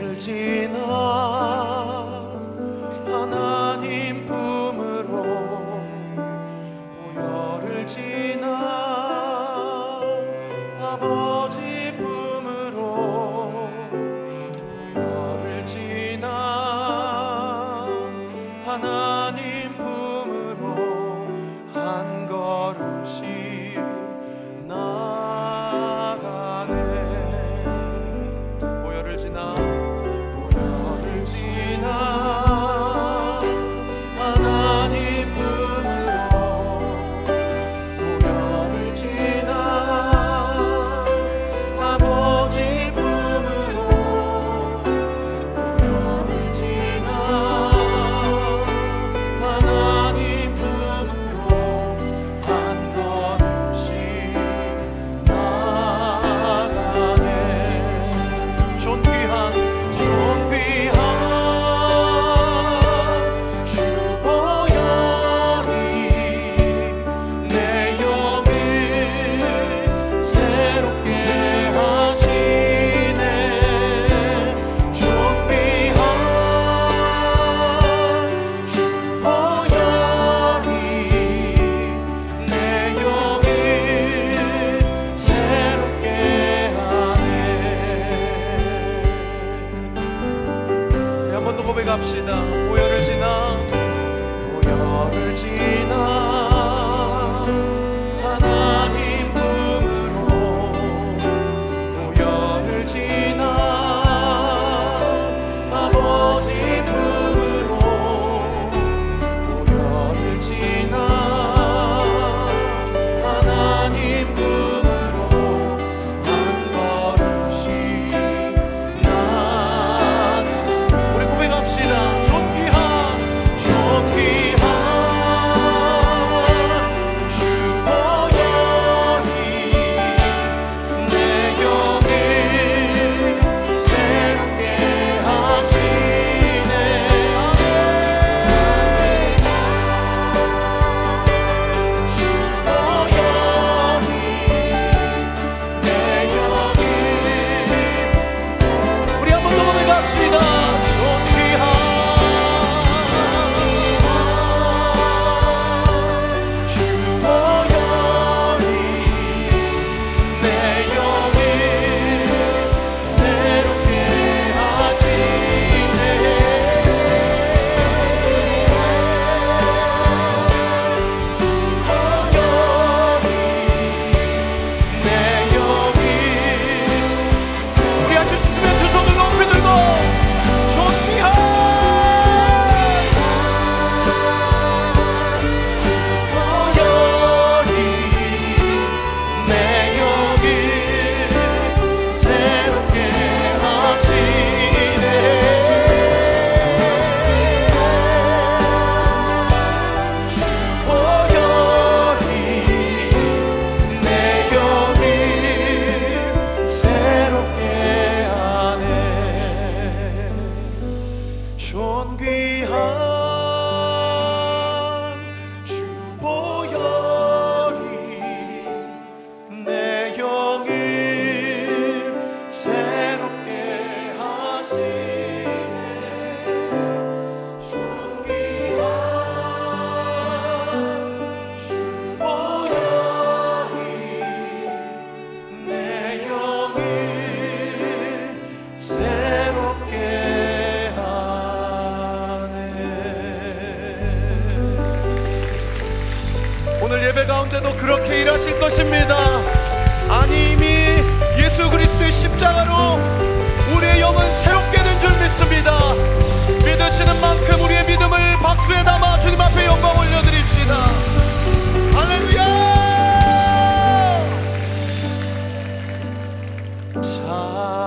길을 지나 con ghi 때도 그렇게 일하실 것입니다. 아니 이미 예수 그리스도의 십자가로 우리의 영은 새롭게 된 줄 믿습니다. 믿으시는 만큼 우리의 믿음을 박수에 담아 주님 앞에 영광 올려드립시다. 할렐루야! 자.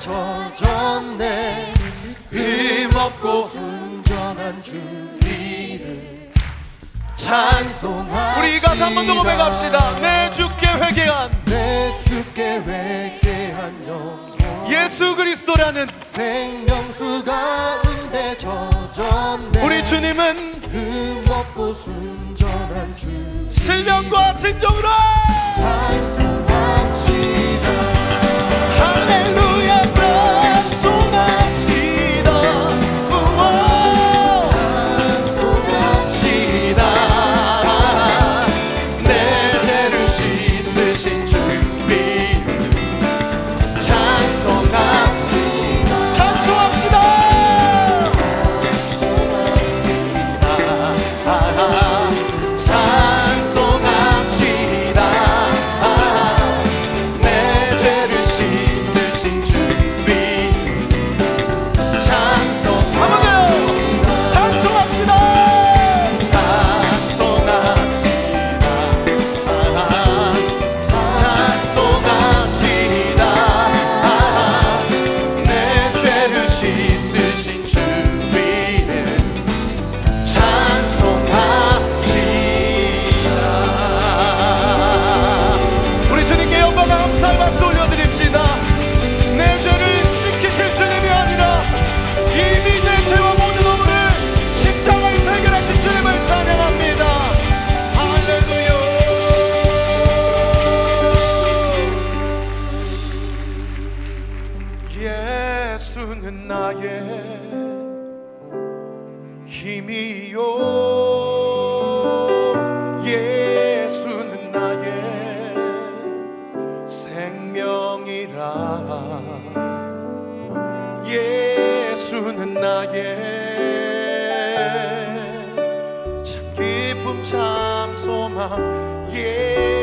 젖었네. 힘없고 순전한 주리를 찬송하 우리 가사 한번 더 고백합시다. 내 주께 회개한 내 주께 회개한 영혼 예수 그리스도라는 생명수 가운데 젖었네. 우리 주님은 힘없고 순전한 주 실명과 진정으로! 찬 주는 나의 힘이요. 예수는 나의 생명이라. 예수는 나의 참 기쁨 참 소망. 예.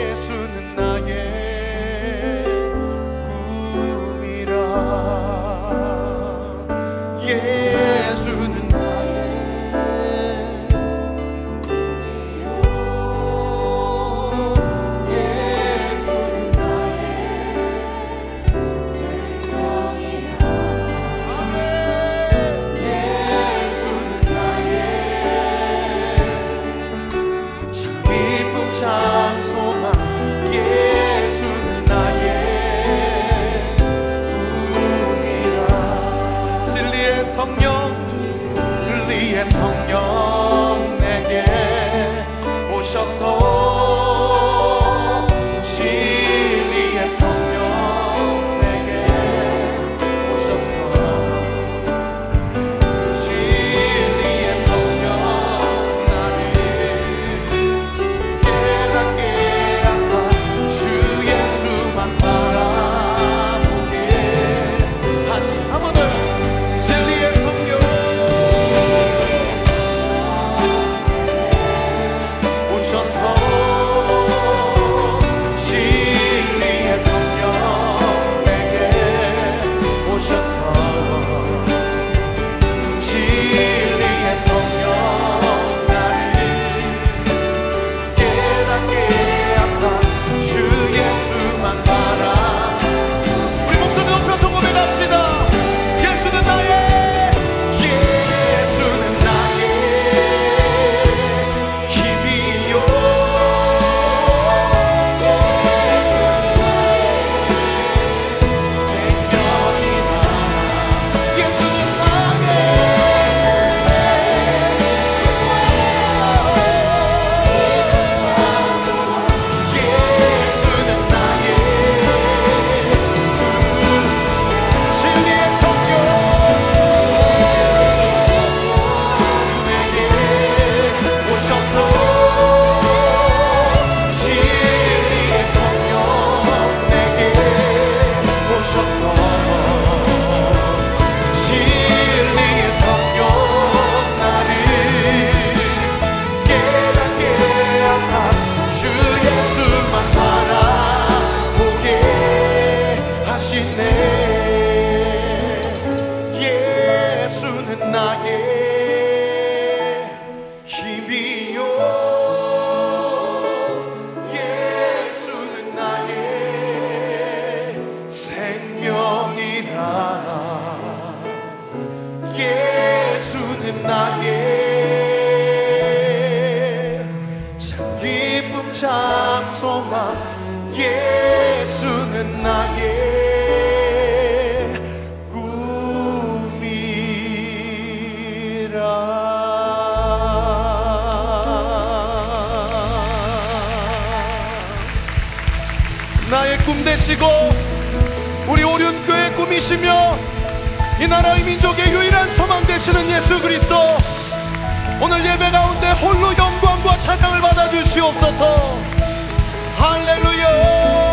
也曾有 되시고 우리 오륜교의 꿈이시며 이 나라의 민족의 유일한 소망 되시는 예수 그리스도 오늘 예배 가운데 홀로 영광과 찬양을 받아 주시옵소서. 할렐루야